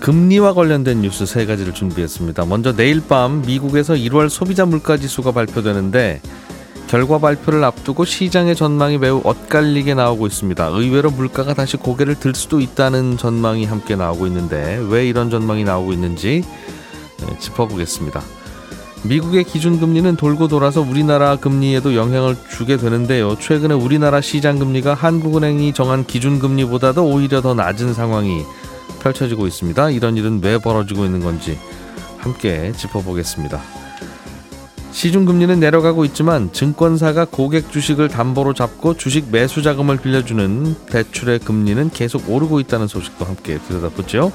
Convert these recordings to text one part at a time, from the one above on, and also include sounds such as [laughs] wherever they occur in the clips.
금리와 관련된 뉴스 세 가지를 준비했습니다. 먼저 내일 밤 미국에서 1월 소비자 물가 지수가 발표되는데 결과 발표를 앞두고 시장의 전망이 매우 엇갈리게 나오고 있습니다. 의외로 물가가 다시 고개를 들 수도 있다는 전망이 함께 나오고 있는데 왜 이런 전망이 나오고 있는지 네, 짚어보겠습니다. 미국의 기준금리는 돌고 돌아서 우리나라 금리에도 영향을 주게 되는데요. 최근에 우리나라 시장 금리가 한국은행이 정한 기준금리보다도 오히려 더 낮은 상황이 펼쳐지고 있습니다. 이런 일은 왜 벌어지고 있는 건지 함께 짚어보겠습니다. 시중금리는 내려가고 있지만 증권사가 고객 주식을 담보로 잡고 주식 매수 자금을 빌려주는 대출의 금리는 계속 오르고 있다는 소식도 함께 들여다보죠.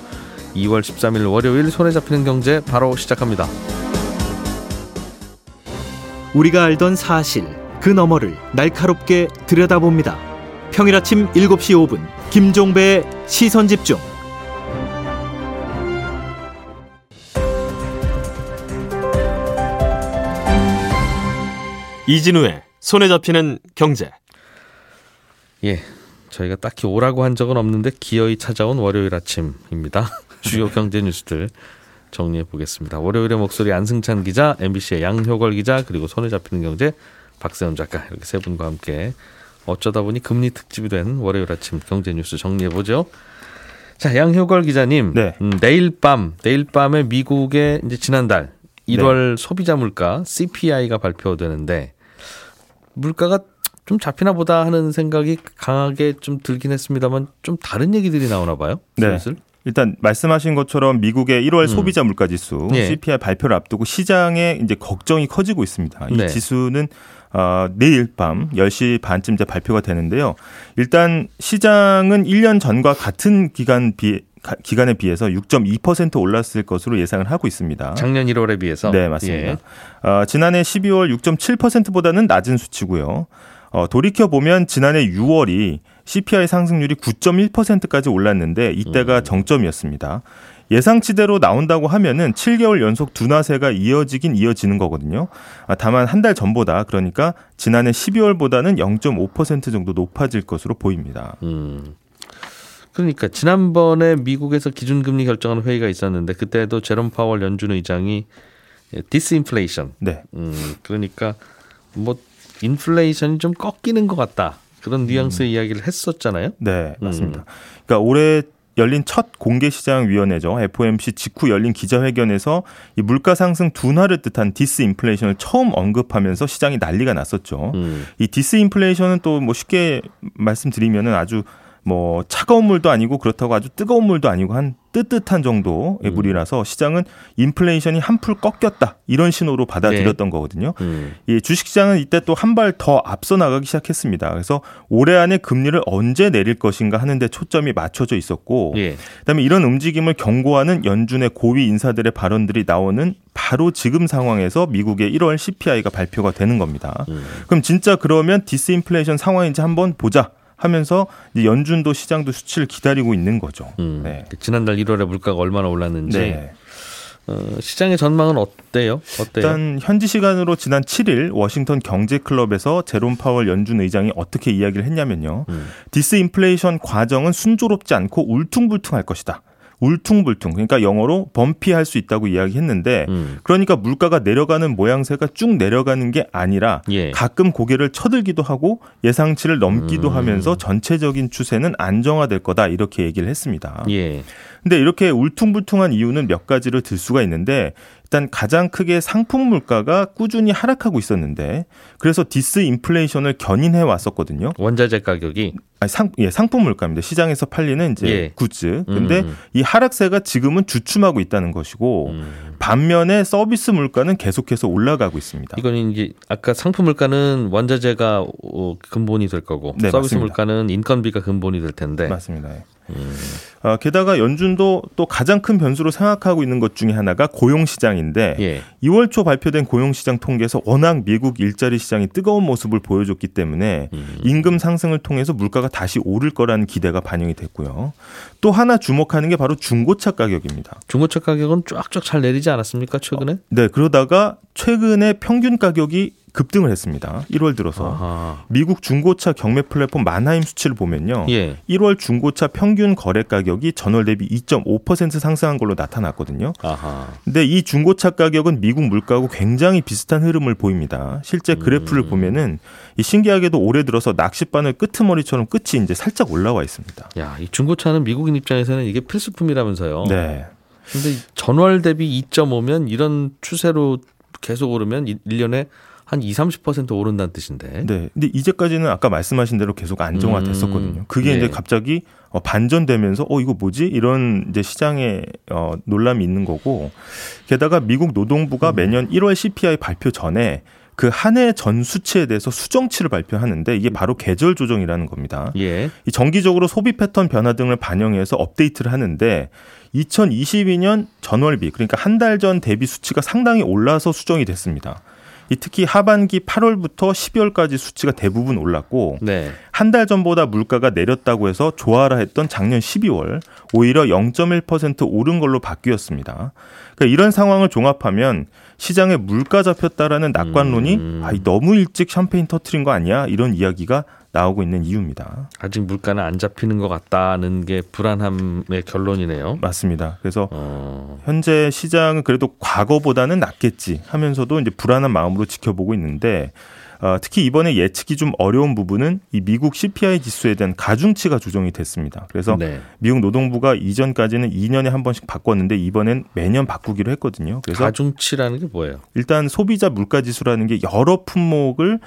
2월 13일 월요일 손에 잡히는 경제 바로 시작합니다. 우리가 알던 사실 그 너머를 날카롭게 들여다봅니다. 평일 아침 7시 5분 김종배의 시선 집중. 이진우의 손에 잡히는 경제. 예, 저희가 딱히 오라고 한 적은 없는데 기어이 찾아온 월요일 아침입니다. [laughs] 주요 경제 뉴스들 정리해 보겠습니다. 월요일의 목소리 안승찬 기자, MBC의 양효걸 기자, 그리고 손에 잡히는 경제 박세훈 작가 이렇게 세 분과 함께 어쩌다 보니 금리 특집이 된 월요일 아침 경제 뉴스 정리해 보죠. 자, 양효걸 기자님, 네. 음, 내일 밤 내일 밤에 미국의 이제 지난달 1월 네. 소비자 물가 CPI가 발표되는데 물가가 좀 잡히나 보다 하는 생각이 강하게 좀 들긴 했습니다만 좀 다른 얘기들이 나오나 봐요. 네. 슬슬. 일단 말씀하신 것처럼 미국의 1월 음. 소비자 물가 지수 예. CPI 발표를 앞두고 시장에 이제 걱정이 커지고 있습니다. 이 네. 지수는 어, 내일 밤 10시 반쯤 이제 발표가 되는데요. 일단 시장은 1년 전과 같은 기간 비 가- 기간에 비해서 6.2% 올랐을 것으로 예상을 하고 있습니다. 작년 1월에 비해서. 네, 맞습니다. 예. 어, 지난해 12월 6.7%보다는 낮은 수치고요. 어, 돌이켜 보면 지난해 6월이 CPI 상승률이 9.1%까지 올랐는데 이때가 정점이었습니다. 예상치대로 나온다고 하면은 7개월 연속 둔화세가 이어지긴 이어지는 거거든요. 아, 다만 한 달 전보다 그러니까 지난해 12월보다는 0.5% 정도 높아질 것으로 보입니다. 음. 그러니까 지난번에 미국에서 기준금리 결정하는 회의가 있었는데 그때도 제롬 파월 연준 의장이 디스인플레이션. 네. 음, 그러니까 뭐 인플레이션이 좀 꺾이는 것 같다. 그런 뉘앙스의 이야기를 했었잖아요. 네, 맞습니다. 그러니까 올해 열린 첫 공개시장위원회죠. FOMC 직후 열린 기자회견에서 이 물가 상승 둔화를 뜻한 디스인플레이션을 처음 언급하면서 시장이 난리가 났었죠. 음. 이 디스인플레이션은 또 뭐 쉽게 말씀드리면은 아주 뭐 차가운 물도 아니고 그렇다고 아주 뜨거운 물도 아니고 한 뜨뜻한 정도의 물이라서 시장은 인플레이션이 한풀 꺾였다 이런 신호로 받아들였던 거거든요. 음. 이 주식시장은 이때 또 한 발 더 앞서 나가기 시작했습니다. 그래서 올해 안에 금리를 언제 내릴 것인가 하는데 초점이 맞춰져 있었고, 예. 그다음에 이런 움직임을 경고하는 연준의 고위 인사들의 발언들이 나오는 바로 지금 상황에서 미국의 1월 CPI가 발표가 되는 겁니다. 음. 그럼 진짜 그러면 디스인플레이션 상황인지 한번 보자 하면서 연준도 시장도 수치를 기다리고 있는 거죠. 음. 네. 지난달 1월에 물가가 얼마나 올랐는지 네. 어, 시장의 전망은 어때요? 어때요? 일단 현지 시간으로 지난 7일 워싱턴 경제 클럽에서 제롬 파월 연준 의장이 어떻게 이야기를 했냐면요. 음. 디스인플레이션 과정은 순조롭지 않고 울퉁불퉁할 것이다. 울퉁불퉁 그러니까 영어로 bumpy할 수 있다고 이야기했는데 음. 그러니까 물가가 내려가는 모양새가 쭉 내려가는 게 아니라 예. 가끔 고개를 쳐들기도 하고 예상치를 넘기도 음. 하면서 전체적인 추세는 안정화될 거다 이렇게 얘기를 했습니다. 예. 근데 이렇게 울퉁불퉁한 이유는 몇 가지를 들 수가 있는데 일단 가장 크게 상품 물가가 꾸준히 하락하고 있었는데 그래서 디스 인플레이션을 견인해 왔었거든요. 원자재 가격이 아니, 상, 예, 상품 물가입니다. 시장에서 팔리는 이제 예. 굿즈. 근데 음. 이 하락세가 지금은 주춤하고 있다는 것이고 음. 반면에 서비스 물가는 계속해서 올라가고 있습니다. 이건 이제 아까 상품 물가는 원자재가 어, 근본이 될 거고 네, 서비스 맞습니다. 물가는 인건비가 근본이 될 텐데 맞습니다. 예. 어, 게다가 연준도 또 가장 큰 변수로 생각하고 있는 것 중에 하나가 고용 시장인데 예. 2월 초 발표된 고용 시장 통계에서 워낙 미국 일자리 시장이 뜨거운 모습을 보여줬기 때문에 음. 임금 상승을 통해서 물가가 다시 오를 거라는 기대가 반영이 됐고요. 또 하나 주목하는 게 바로 중고차 가격입니다. 중고차 가격은 쫙쫙 잘 내리지 않았습니까 최근에? 네, 그러다가 최근에 평균 가격이 급등을 했습니다. 1월 들어서. 아하. 미국 중고차 경매 플랫폼 만하임 수치를 보면요. 예. 1월 중고차 평균 거래 가격 이 전월 대비 2.5% 상승한 걸로 나타났거든요. 아하. 근데 이 중고차 가격은 미국 물가하고 굉장히 비슷한 흐름을 보입니다. 실제 그래프를 음. 보면은 이 신기하게도 올해 들어서 낚싯바늘 끄트머리처럼 끝이 이제 살짝 올라와 있습니다. 야, 이 중고차는 미국인 입장에서는 이게 필수품이라면서요. 네. 근데 전월 대비 2.5면 이런 추세로 계속 오르면 1년에 한 2, 30% 오른다는 뜻인데. 네. 근데 이제까지는 아까 말씀하신 대로 계속 안정화 됐었거든요. 음. 그게 네. 이제 갑자기 어, 반전되면서 어 이거 뭐지? 이런 이제 시장에 어 논란이 있는 거고 게다가 미국 노동부가 음. 매년 1월 CPI 발표 전에 그 한 해 전 수치에 대해서 수정치를 발표하는데 이게 바로 계절 조정이라는 겁니다. 예. 이 정기적으로 소비 패턴 변화 등을 반영해서 업데이트를 하는데 2022년 전월비 그러니까 한 달 전 대비 수치가 상당히 올라서 수정이 됐습니다. 이 특히 하반기 8월부터 12월까지 수치가 대부분 올랐고 네. 한달 전보다 물가가 내렸다고 해서 좋아라 했던 작년 12월 오히려 0.1% 오른 걸로 바뀌었습니다. 그러니까 이런 상황을 종합하면 시장에 물가 잡혔다라는 낙관론이 음. 아, 너무 일찍 샴페인 터트린 거 아니야? 이런 이야기가 나오고 있는 이유입니다. 아직 물가는 안 잡히는 것 같다는 게 불안함의 결론이네요. 맞습니다. 그래서 어. 현재 시장은 그래도 과거보다는 낫겠지 하면서도 이제 불안한 마음으로 지켜보고 있는데 어, 특히 이번에 예측이 좀 어려운 부분은 이 미국 CPI 지수에 대한 가중치가 조정이 됐습니다. 그래서 네. 미국 노동부가 이전까지는 2년에 한 번씩 바꿨는데 이번엔 매년 바꾸기로 했거든요. 그래서 가중치라는 게 뭐예요? 일단 소비자 물가 지수라는 게 여러 품목을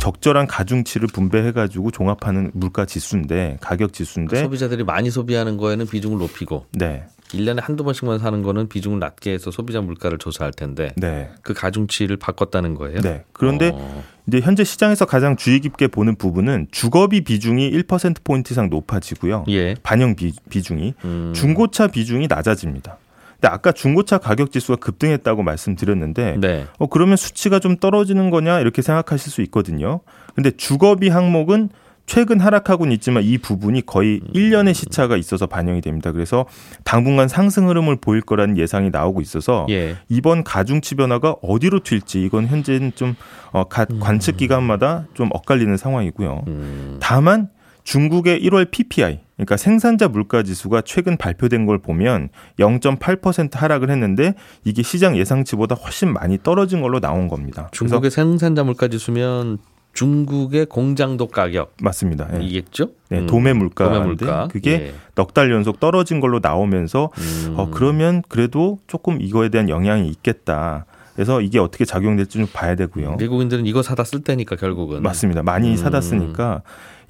적절한 가중치를 분배해가지고 종합하는 물가 지수인데 가격 지수인데 소비자들이 많이 소비하는 거에는 비중을 높이고 네, 1년에 한두 번씩만 사는 거는 비중을 낮게 해서 소비자 물가를 조사할 텐데 네, 그 가중치를 바꿨다는 거예요. 네. 그런데 어. 이제 현재 시장에서 가장 주의 깊게 보는 부분은 주거비 비중이 1% 포인트 이상 높아지고요. 예. 반영 비, 비중이 음. 중고차 비중이 낮아집니다. 근데 아까 중고차 가격 지수가 급등했다고 말씀드렸는데 네. 어 그러면 수치가 좀 떨어지는 거냐 이렇게 생각하실 수 있거든요. 근데 주거비 항목은 최근 하락하고는 있지만 이 부분이 거의 음. 1년의 시차가 있어서 반영이 됩니다. 그래서 당분간 상승 흐름을 보일 거라는 예상이 나오고 있어서 예. 이번 가중치 변화가 어디로 튈지 이건 현재는 좀 어, 가- 관측 기간마다 좀 엇갈리는 상황이고요. 음. 다만 중국의 1월 PPI 그러니까 생산자 물가 지수가 최근 발표된 걸 보면 0.8% 하락을 했는데 이게 시장 예상치보다 훨씬 많이 떨어진 걸로 나온 겁니다. 중국의 생산자 물가 지수면 중국의 공장도 가격 맞습니다. 예. 이겠죠? 네, 음. 도매 물가인데 도매 물가. 그게 예. 넉달 연속 떨어진 걸로 나오면서 음. 어 그러면 그래도 조금 이거에 대한 영향이 있겠다. 그래서 이게 어떻게 작용될지 좀 봐야 되고요. 미국인들은 이거 사다 쓸 때니까 결국은 맞습니다. 많이 음. 사다 쓰니까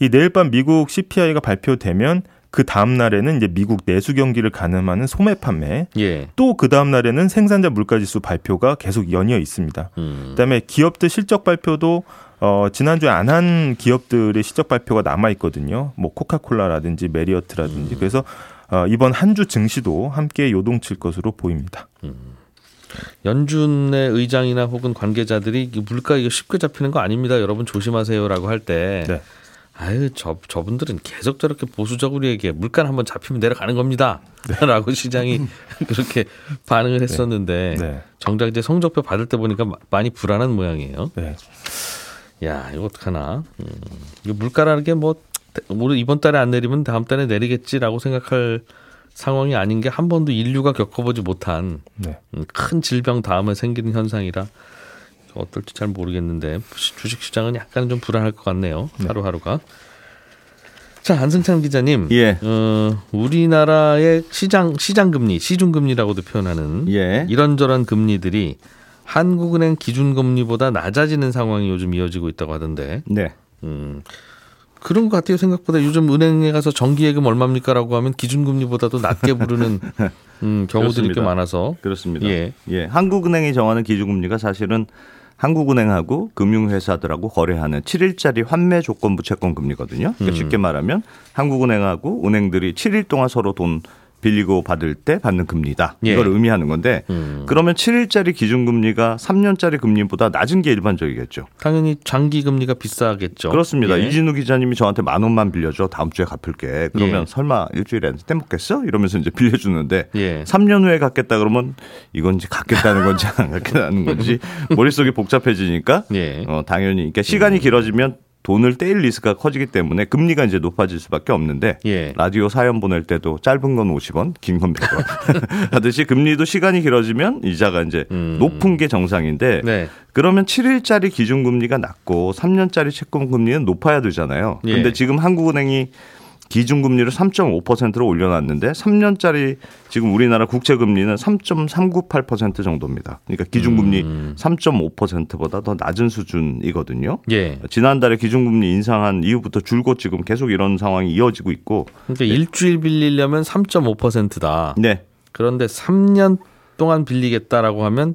이 내일 밤 미국 CPI가 발표되면 그 다음 날에는 이제 미국 내수 경기를 가늠하는 소매 판매 예. 또그 다음 날에는 생산자 물가 지수 발표가 계속 연이어 있습니다. 음. 그다음에 기업들 실적 발표도 어 지난주에 안 한 기업들의 실적 발표가 남아 있거든요. 뭐 코카콜라라든지 메리어트라든지 그래서 어 이번 한 주 증시도 함께 요동칠 것으로 보입니다. 연준의 의장이나 혹은 관계자들이 이 물가 이거 쉽게 잡히는 거 아닙니다. 여러분 조심하세요라고 할때 네. 아유 저 저분들은 계속 저렇게 보수적으로 얘기해 물가는 한번 잡히면 내려가는 겁니다.라고 [laughs] 시장이 [laughs] 그렇게 반응을 했었는데 네. 정작 이제 성적표 받을 때 보니까 마- 많이 불안한 모양이에요. 네. 야 이거 어떡하나? 음, 이거 물가라는 게뭐 우리 이번 달에 안 내리면 다음 달에 내리겠지라고 생각할 상황이 아닌 게 한 번도 인류가 겪어보지 못한 네. 음, 큰 질병 다음에 생기는 현상이라 어떨지 잘 모르겠는데 주식 시장은 약간 좀 불안할 것 같네요. 하루하루가. 자 안승찬 기자님, 예. 어, 우리나라의 시장 시장 금리, 시중 금리라고도 표현하는 예. 이런저런 금리들이 한국은행 기준 금리보다 낮아지는 상황이 요즘 이어지고 있다고 하던데, 네. 음, 그런 것 같아요. 생각보다 요즘 은행에 가서 정기예금 얼마입니까라고 하면 기준 금리보다도 낮게 부르는 [laughs] 음, 경우들이 꽤. 많아서 그렇습니다. 예. 예. 한국은행이 정하는 기준금리가 사실은 한국은행하고 금융회사들하고 거래하는 7일짜리 환매 조건부 채권 금리거든요. 그러니까 쉽게 말하면 한국은행하고 은행들이 7일 동안 서로 돈 빌리고 받을 때 받는 금리다. 예. 이걸 의미하는 건데 음. 그러면 7일짜리 기준금리가 3년짜리 금리보다 낮은 게 일반적이겠죠. 당연히 장기 금리가 비싸겠죠. 그렇습니다. 예. 이진우 기자님이 저한테 만 원만 빌려줘. 다음 주에 갚을게. 그러면 예. 설마 일주일에 떼먹겠어? 이러면서 이제 빌려주는데 예. 3년 후에 갚겠다 그러면 이건 이제 갚겠다는 건지 안 갚겠다는 건지 [laughs] 머릿속이 복잡해지니까 예. 어, 당연히 그러니까 시간이 길어지면 돈을 떼일 리스크가 커지기 때문에 금리가 이제 높아질 수밖에 없는데 예. 라디오 사연 보낼 때도 짧은 건 50원, 긴 건 100원 [laughs] 하듯이 금리도 시간이 길어지면 이자가 이제 음. 높은 게 정상인데 네. 그러면 7일짜리 기준금리가 낮고 3년짜리 채권금리는 높아야 되잖아요. 예. 근데 지금 한국은행이 기준금리를 3.5%로 올려놨는데 3년짜리 지금 우리나라 국채금리는 3.398% 정도입니다. 그러니까 기준금리 음. 3.5%보다 더 낮은 수준이거든요. 예. 지난달에 기준금리 인상한 이후부터 줄곧 지금 계속 이런 상황이 이어지고 있고, 그러니까 일주일 빌리려면 3.5%다. 네, 그런데 3년 동안 빌리겠다라고 하면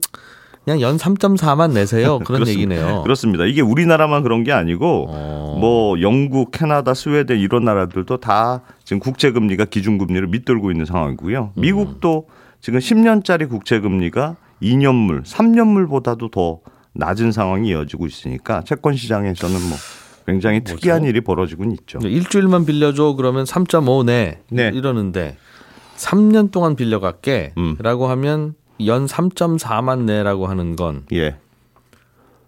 그냥 연 3.4만 내세요. [laughs] 그런 그렇습니다. 얘기네요. 그렇습니다. 이게 우리나라만 그런 게 아니고 어. 뭐 영국, 캐나다, 스웨덴 이런 나라들도 다 지금 국채 금리가 기준 금리를 밑돌고 있는 상황이고요. 음. 미국도 지금 10년짜리 국채 금리가 2년물, 3년물보다도 더 낮은 상황이 이어지고 있으니까 채권 시장에서는 뭐 굉장히 특이한 일이 벌어지고 있죠. 그러니까 일주일만 빌려줘 그러면 3.5내 네. 이러는데 3년 동안 빌려갈게 음. 라고 하면 연 3.4만 내라고 하는 건 예.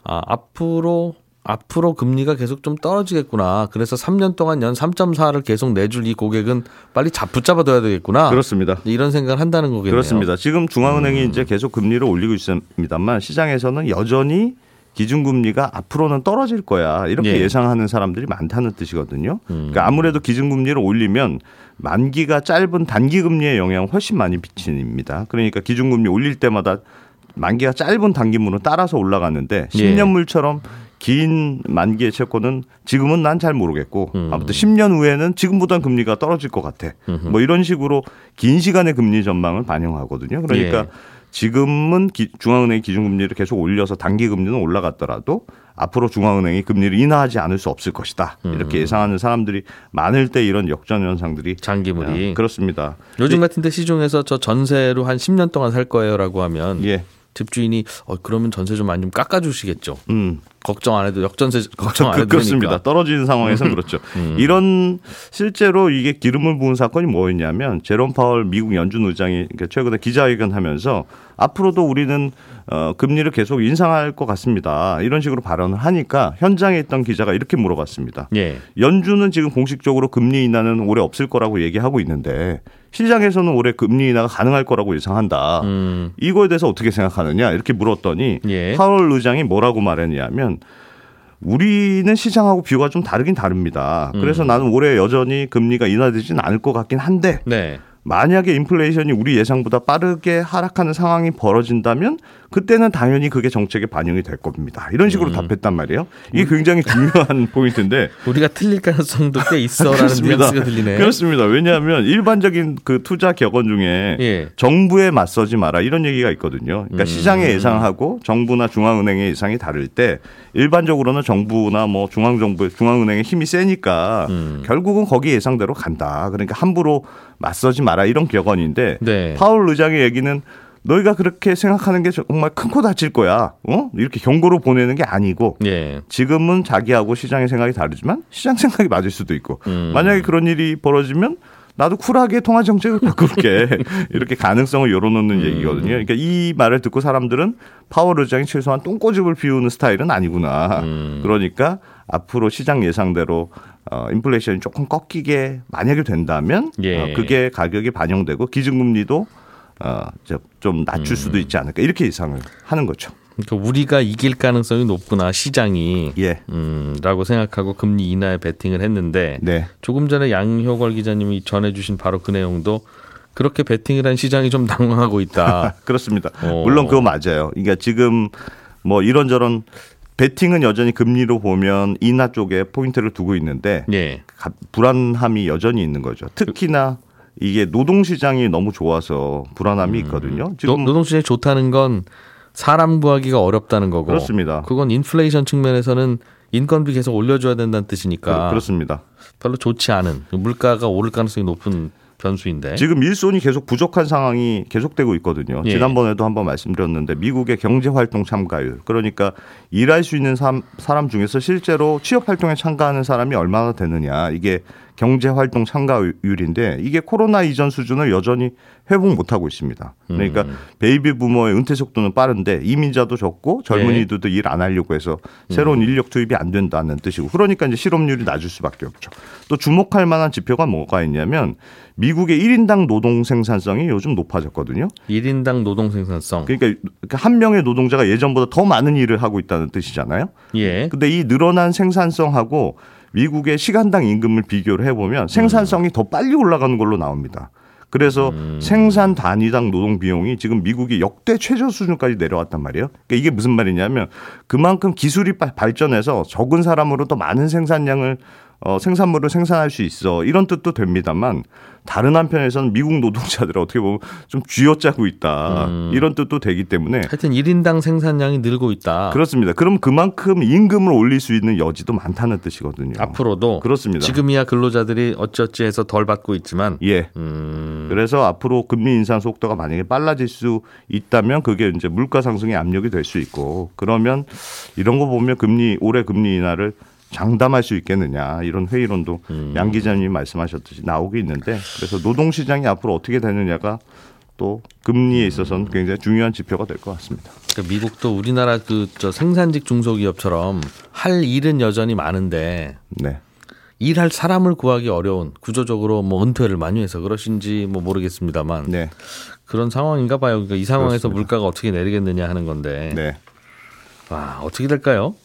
아, 앞으로 앞으로 금리가 계속 좀 떨어지겠구나. 그래서 3년 동안 연 3.4를 계속 내줄 이 고객은 빨리 잡 붙잡아 둬야 되겠구나. 그렇습니다. 이런 생각을 한다는 거겠네요. 그렇습니다. 지금 중앙은행이 이제 계속 금리를 올리고 있습니다만 시장에서는 여전히 기준금리가 앞으로는 떨어질 거야 이렇게 예. 예. 상하는 사람들이 많다는 뜻이거든요. 그러니까 아무래도 기준금리를 올리면 만기가 짧은 단기금리의 영향을 훨씬 많이 미칩니다. 그러니까 기준금리 올릴 때마다 만기가 짧은 단기물은 따라서 올라가는데 예. 10년물처럼 긴 만기의 채권은 지금은 난 잘 모르겠고 음. 아무튼 10년 후에는 지금보다는 금리가 떨어질 것 같아. 뭐 이런 식으로 긴 시간의 금리 전망을 반영하거든요. 그러니까 예. 지금은 기- 중앙은행이 기준금리를 계속 올려서 단기 금리는 올라갔더라도 앞으로 중앙은행이 금리를 인하하지 않을 수 없을 것이다. 음. 이렇게 예상하는 사람들이 많을 때 이런 역전 현상들이 장기물이 아, 그렇습니다. 요즘 같은데 시중에서 저 전세로 한 10년 동안 살 거예요라고 하면 예. 집주인이 어 그러면 전세 좀 많이 좀 깎아주시겠죠. 음. 걱정 안 해도 역전세 [laughs] 걱정 안 그- 해도 그렇습니다. 되니까. 음. 떨어지는 상황에서는 그렇죠. 이런 실제로 이게 기름을 부은 사건이 뭐였냐면 제롬 파월 미국 연준 의장이 그러니까 최근에 기자회견하면서 앞으로도 우리는 어, 금리를 계속 인상할 것 같습니다. 이런 식으로 발언을 하니까 현장에 있던 기자가 이렇게 물어봤습니다. 예. 연준은 지금 공식적으로 금리 인하는 올해 없을 거라고 얘기하고 있는데 시장에서는 올해 금리 인하가 가능할 거라고 예상한다. 음. 이거에 대해서 어떻게 생각하느냐 이렇게 물었더니 예. 파월 의장이 뭐라고 말했냐면 우리는 시장하고 뷰가 좀 다르긴 다릅니다. 음. 그래서 나는 올해 여전히 금리가 인하되지는 않을 것 같긴 한데 네. 만약에 인플레이션이 우리 예상보다 빠르게 하락하는 상황이 벌어진다면 그때는 당연히 그게 정책에 반영이 될 겁니다. 이런 음. 식으로 답했단 말이에요. 이게 굉장히 중요한 [laughs] 포인트인데 우리가 틀릴 가능성도 꽤 있어라는 [laughs] 뉘앙스가 들리네. 그렇습니다. 왜냐하면 일반적인 그 투자 격언 중에 예. 정부에 맞서지 마라 이런 얘기가 있거든요. 그러니까 음. 시장의 예상하고 정부나 중앙은행의 예상이 다를 때 일반적으로는 정부나 뭐 중앙정부, 중앙은행의 힘이 세니까 음. 결국은 거기 예상대로 간다. 그러니까 함부로 맞서지 마라 이런 격언인데 네. 파울 의장의 얘기는 너희가 그렇게 생각하는 게 정말 큰 코 다칠 거야. 어? 이렇게 경고로 보내는 게 아니고 예. 지금은 자기하고 시장의 생각이 다르지만 시장 생각이 맞을 수도 있고 음. 만약에 그런 일이 벌어지면 나도 쿨하게 통화 정책을 바꿀게 [laughs] 이렇게 가능성을 열어놓는 얘기거든요. 그러니까 이 말을 듣고 사람들은 파월 의장이 최소한 똥꼬집을 비우는 스타일은 아니구나. 음. 그러니까 앞으로 시장 예상대로 어, 인플레이션이 조금 꺾이게 만약에 된다면 예. 어, 그게 가격이 반영되고 기준금리도 어, 저- 좀 낮출 수도 음. 있지 않을까 이렇게 예상을 하는 거죠. 그러니까 우리가 이길 가능성이 높구나 시장이. 예. 음, 라고 생각하고 금리 인하에 베팅을 했는데 네. 조금 전에 양효걸 기자님이 전해주신 바로 그 내용도 그렇게 베팅을 한 시장이 좀 당황하고 있다. [laughs] 그렇습니다. 어. 물론 그거 맞아요. 그러니까 지금 뭐 이런저런 베팅은 여전히 금리로 보면 인하 쪽에 포인트를 두고 있는데 예. 가- 불안함이 여전히 있는 거죠. 특히나 이게 노동 시장이 너무 좋아서 불안함이 있거든요. 노, 지금 노동시장이 좋다는 건 사람 구하기가 어렵다는 거고. 그렇습니다. 그건 인플레이션 측면에서는 인건비 계속 올려줘야 된다는 뜻이니까 그, 그렇습니다. 별로 좋지 않은 물가가 오를 가능성이 높은 변수인데. 지금 일손이 계속 부족한 상황이 계속되고 있거든요. 예. 지난번에도 한번 말씀드렸는데 미국의 경제 활동 참가율 그러니까 일할 수 있는 사람 중에서 실제로 취업 활동에 참가하는 사람이 얼마나 되느냐 이게 경제 활동 참가율인데 이게 코로나 이전 수준을 여전히 회복 못 하고 있습니다. 그러니까 음. 베이비 부머의 은퇴 속도는 빠른데 이민자도 적고 젊은이들도 일안 하려고 해서 새로운 인력 투입이 안 된다는 뜻이고 그러니까 이제 실업률이 낮을 수밖에 없죠. 또 주목할 만한 지표가 뭐가 있냐면 미국의 1인당 노동 생산성이 요즘 높아졌거든요. 1인당 노동 생산성. 그러니까 한 명의 노동자가 예전보다 더 많은 일을 하고 있다는 뜻이잖아요. 예. 근데 이 늘어난 생산성하고 미국의 시간당 임금을 비교를 해보면 생산성이 더 빨리 올라가는 걸로 나옵니다. 그래서 생산 단위당 노동 비용이 지금 미국이 역대 최저 수준까지 내려왔단 말이에요. 그러니까 이게 무슨 말이냐면 그만큼 기술이 바- 발전해서 적은 사람으로 더 많은 생산량을 어, 생산물을 생산할 수 있어 이런 뜻도 됩니다만 다른 한편에서는 미국 노동자들을 어떻게 보면 좀 쥐어짜고 있다 이런 뜻도 되기 때문에 하여튼 1인당 생산량이 늘고 있다. 그렇습니다. 그럼 그만큼 임금을 올릴 수 있는 여지도 많다는 뜻이거든요. 앞으로도 그렇습니다. 지금이야 근로자들이 어찌어찌 해서 덜 받고 있지만 예. 음, 그래서 앞으로 금리 인상 속도가 만약에 빨라질 수 있다면 그게 이제 물가 상승의 압력이 될 수 있고 그러면 이런 거 보면 금리 올해 금리 인하를 장담할 수 있겠느냐 이런 회의론도 음. 양 기자님이 말씀하셨듯이 나오고 있는데 그래서 노동 시장이 앞으로 어떻게 되느냐가 또 금리에 있어서는 굉장히 중요한 지표가 될 것 같습니다. 그러니까 미국도 우리나라 그 저 생산직 중소기업처럼 할 일은 여전히 많은데 네. 일할 사람을 구하기 어려운 구조적으로 뭐 은퇴를 많이 해서 그러신지 뭐 모르겠습니다만 네. 그런 상황인가 봐요. 그러니까 이 상황에서 그렇습니다. 물가가 어떻게 내리겠느냐 하는 건데 네. 와 어떻게 될까요?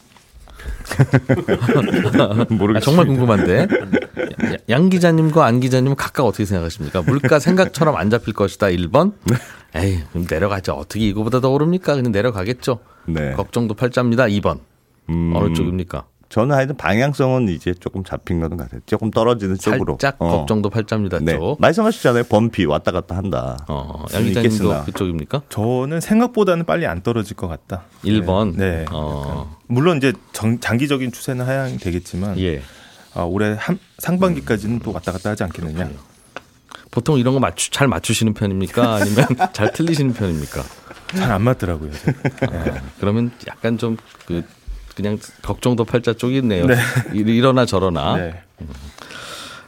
[laughs] 모르겠습니다. 아, 정말 궁금한데 야- 양 기자님과 안 기자님은 각각 어떻게 생각하십니까? 물가 생각처럼 안 잡힐 것이다 1번. 에이 그럼 내려가죠. 어떻게 이거보다 더 오릅니까? 그냥 내려가겠죠. 네. 걱정도 팔자입니다. 2번. 음, 어느 쪽입니까? 저는 하여튼 방향성은 이제 조금 잡힌 거는 같아요. 조금 떨어지는 쪽으로. 살짝 어. 걱정도 팔자입니다. 네. 쪽. 말씀하셨잖아요. 범피 왔다 갔다 한다. 어, 양 수는 기자님도 있겠으나. 그쪽입니까? 저는 생각보다는 빨리 안 떨어질 것 같다. 1번. 네. 네. 어, 물론 이제 정- 장기적인 추세는 하향이 되겠지만 예. 아, 올해 한, 상반기까지는 또 왔다 갔다 하지 않겠느냐. 보통 이런 거 맞추, 잘 맞추시는 편입니까? 아니면 [laughs] 잘 틀리시는 편입니까? 잘 안 맞더라고요. 네. 그러면 약간 좀그 그냥 걱정도 팔자 쪽이 있네요. 네. 이- 이러나 저러나. 네.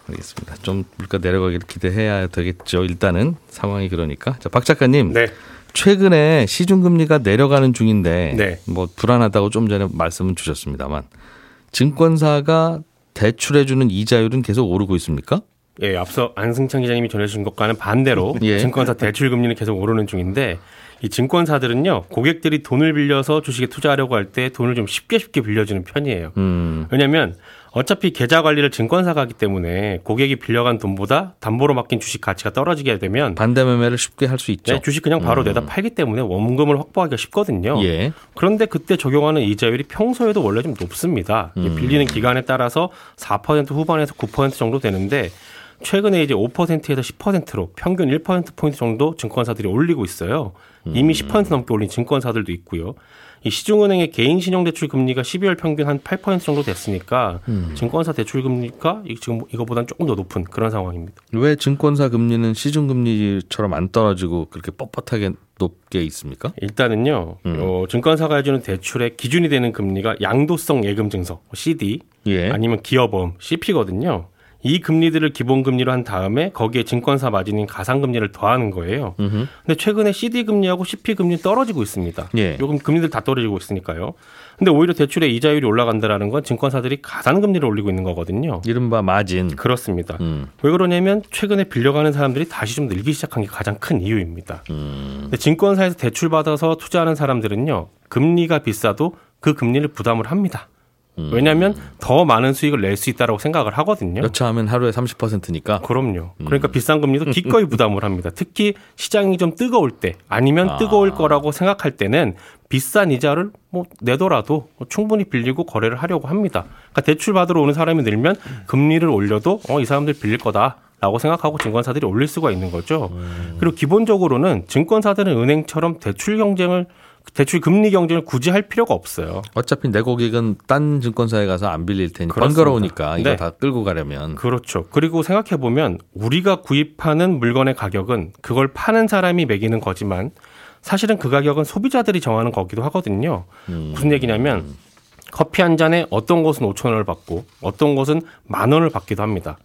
알겠습니다. 좀 물가 내려가기를 기대해야 되겠죠. 일단은 상황이 그러니까. 자, 박 작가님. 네. 최근에 시중금리가 내려가는 중인데 네. 뭐 불안하다고 좀 전에 말씀을 주셨습니다만 증권사가 대출해주는 이자율은 계속 오르고 있습니까? 예, 앞서 안승찬 기자님이 전해주신 것과는 반대로 예. 증권사 대출 금리는 계속 오르는 중인데 이 증권사들은요 고객들이 돈을 빌려서 주식에 투자하려고 할 때 돈을 좀 쉽게 쉽게 빌려주는 편이에요. 음, 왜냐하면 어차피 계좌 관리를 증권사가 하기 때문에 고객이 빌려간 돈보다 담보로 맡긴 주식 가치가 떨어지게 되면 반대 매매를 쉽게 할 수 있죠. 네, 주식 그냥 바로 내다 팔기 때문에 원금을 확보하기가 쉽거든요. 예. 그런데 그때 적용하는 이자율이 평소에도 원래 좀 높습니다. 이게 빌리는 기간에 따라서 4% 후반에서 9% 정도 되는데 최근에 이제 5%에서 10%로 평균 1%포인트 정도 증권사들이 올리고 있어요. 이미 10% 넘게 올린 증권사들도 있고요. 이 시중은행의 개인 신용대출 금리가 12월 평균 한 8% 정도 됐으니까 증권사 대출 금리가 이- 지금 이거보다는 조금 더 높은 그런 상황입니다. 왜 증권사 금리는 시중 금리처럼 안 떨어지고 그렇게 뻣뻣하게 높게 있습니까? 일단은요, 어, 증권사가 해주는 대출의 기준이 되는 금리가 양도성 예금 증서 CD 예. 아니면 기업보험 CP거든요. 이 금리들을 기본 금리로 한 다음에 거기에 증권사 마진인 가상 금리를 더하는 거예요. 근데 최근에 CD 금리하고 CP 금리 떨어지고 있습니다. 예. 요금 금리들 다 떨어지고 있으니까요. 근데 오히려 대출의 이자율이 올라간다라는 건 증권사들이 가상 금리를 올리고 있는 거거든요. 이른바 마진. 그렇습니다. 음. 왜 그러냐면 최근에 빌려가는 사람들이 다시 좀 늘기 시작한 게 가장 큰 이유입니다. 음. 근데 증권사에서 대출 받아서 투자하는 사람들은요 금리가 비싸도 그 금리를 부담을 합니다. 음. 왜냐하면 더 많은 수익을 낼 수 있다라고 생각을 하거든요. 여차하면 하루에 30%니까. 그럼요. 음. 그러니까 비싼 금리도 기꺼이 [laughs] 부담을 합니다. 특히 시장이 좀 뜨거울 때 아니면 아. 뜨거울 거라고 생각할 때는 비싼 이자를 뭐 내더라도 뭐 충분히 빌리고 거래를 하려고 합니다. 그러니까 대출 받으러 오는 사람이 늘면 금리를 올려도 어, 이 사람들 빌릴 거다. 라고 생각하고 증권사들이 올릴 수가 있는 거죠. 그리고 기본적으로는 증권사들은 은행처럼 대출 경쟁을 대출 금리 경쟁을 굳이 할 필요가 없어요. 어차피 내 고객은 딴 증권사에 가서 안 빌릴 테니 그렇습니다. 번거로우니까 이거 네. 다 끌고 가려면 그렇죠. 그리고 생각해 보면 우리가 구입하는 물건의 가격은 그걸 파는 사람이 매기는 거지만 사실은 그 가격은 소비자들이 정하는 거기도 하거든요. 음. 무슨 얘기냐면 커피 한 잔에 어떤 곳은 5천 원을 받고 어떤 곳은 만 원을 받기도 합니다.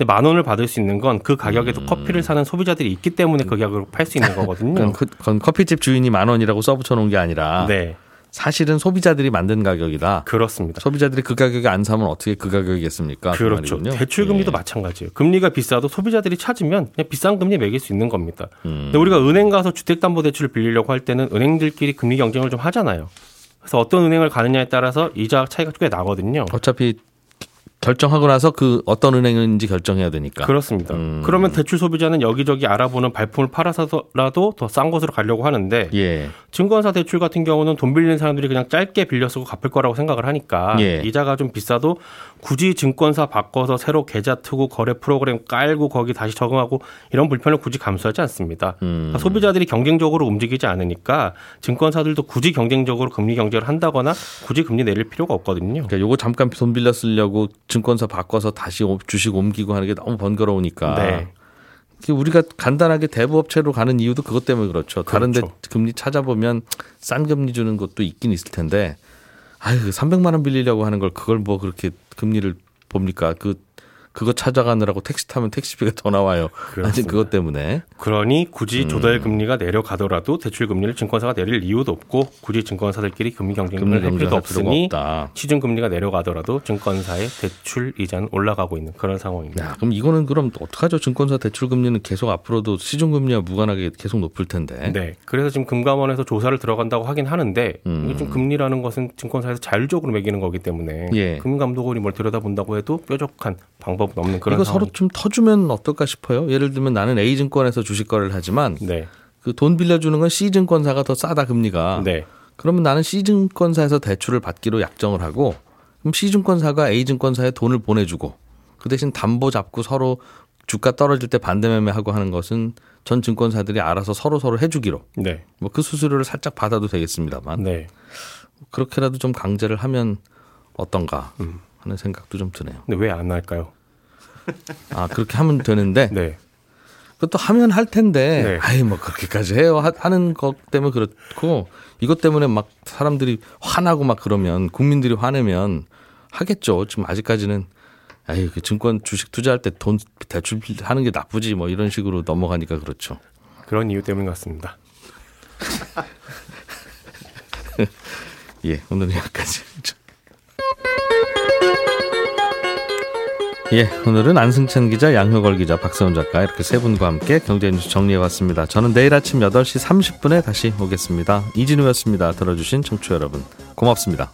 근데 만 원을 받을 수 있는 건 그 가격에도 커피를 사는 소비자들이 있기 때문에 그 가격으로 팔 수 있는 거거든요. 그건, 그- 그건 커피집 주인이 만 원이라고 써붙여 놓은 게 아니라 네, 사실은 소비자들이 만든 가격이다. 그렇습니다. 소비자들이 그 가격에 안 사면 어떻게 그 가격이겠습니까? 그 그렇죠. 말이군요. 대출 금리도 예. 마찬가지예요. 금리가 비싸도 소비자들이 찾으면 그냥 비싼 금리 매길 수 있는 겁니다. 음. 근데 우리가 은행 가서 주택담보대출을 빌리려고 할 때는 은행들끼리 금리 경쟁을 좀 하잖아요. 그래서 어떤 은행을 가느냐에 따라서 이자 차이가 꽤 나거든요. 어차피 결정하고 나서 그 어떤 은행인지 결정해야 되니까. 그렇습니다. 음. 그러면 대출 소비자는 여기저기 알아보는 발품을 팔아서라도 더 싼 곳으로 가려고 하는데 예. 증권사 대출 같은 경우는 돈 빌리는 사람들이 그냥 짧게 빌려 쓰고 갚을 거라고 생각을 하니까 예. 이자가 좀 비싸도 굳이 증권사 바꿔서 새로 계좌 트고 거래 프로그램 깔고 거기 다시 적응하고 이런 불편을 굳이 감수하지 않습니다. 음. 그러니까 소비자들이 경쟁적으로 움직이지 않으니까 증권사들도 굳이 경쟁적으로 금리 경쟁을 한다거나 굳이 금리 내릴 필요가 없거든요. 그러니까 요거 잠깐 돈 빌려 쓰려고 증권사 바꿔서 다시 오- 주식 옮기고 하는 게 너무 번거로우니까. 네. 그 우리가 간단하게 대부업체로 가는 이유도 그것 때문에 그렇죠. 다른데 그렇죠. 금리 찾아보면 싼 금리 주는 것도 있긴 있을 텐데, 아유 300만 원 빌리려고 하는 걸 그걸 뭐 그렇게 금리를 봅니까? 그 그거 찾아가느라고 택시 타면 택시비가 더 나와요. 아직. 그것 때문에. 그러니 음. 굳이 조달 금리가 내려가더라도 대출 금리를 증권사가 내릴 이유도 없고 굳이 증권사들끼리 금리 경쟁을 할 필요도 없으니. 시중 금리가 내려가더라도 증권사의 대출 이자는 올라가고 있는 그런 상황입니다. 야, 그럼 이거는 그럼 어떡하죠? 증권사 대출 금리는 계속 앞으로도 시중 금리와 무관하게 계속 높을 텐데. 네. 그래서 지금 금감원에서 조사를 들어간다고 하긴 하는데 음. 이게 좀 금리라는 것은 증권사에서 자율적으로 매기는 거기 때문에 예. 금감독원이 뭘 들여다본다고 해도 뾰족한 방법은 없는 그런 이거 상황. 서로 좀 터주면 어떨까 싶어요. 예를 들면 나는 A 증권에서 주식 거래를 하지만 네. 그돈 빌려주는 건 C 증권사가 더 싸다 금리가. 네. 그러면 나는 C 증권사에서 대출을 받기로 약정을 하고 그럼 C 증권사가 A 증권사에 돈을 보내주고 그 대신 담보 잡고 서로 주가 떨어질 때 반대 매매하고 하는 것은 전 증권사들이 알아서 서로 서로 해주기로 네. 뭐 그 수수료를 살짝 받아도 되겠습니다만 네. 그렇게라도 좀 강제를 하면 어떤가 음. 하는 생각도 좀 드네요. 근데 왜 안 할까요? [laughs] 아 그렇게 하면 되는데 네. 그것도 하면 할 텐데 네. 아이 뭐 그렇게까지 해요 하- 하는 것 때문에 그렇고 이것 때문에 막 사람들이 화나고 막 그러면 국민들이 화내면 하겠죠 지금 아직까지는 아이 그 증권 주식 투자할 때 돈 대출 하는 게 나쁘지 뭐 이런 식으로 넘어가니까 그렇죠 그런 이유 때문 같습니다. [laughs] 예 오늘은 여기까지 예 오늘은 안승찬 기자 양효걸 기자 박세훈 작가 이렇게 세 분과 함께 경제 뉴스 정리해봤습니다. 저는 내일 아침 8시 30분에 다시 오겠습니다. 이진우였습니다. 들어주신 청취자 여러분 고맙습니다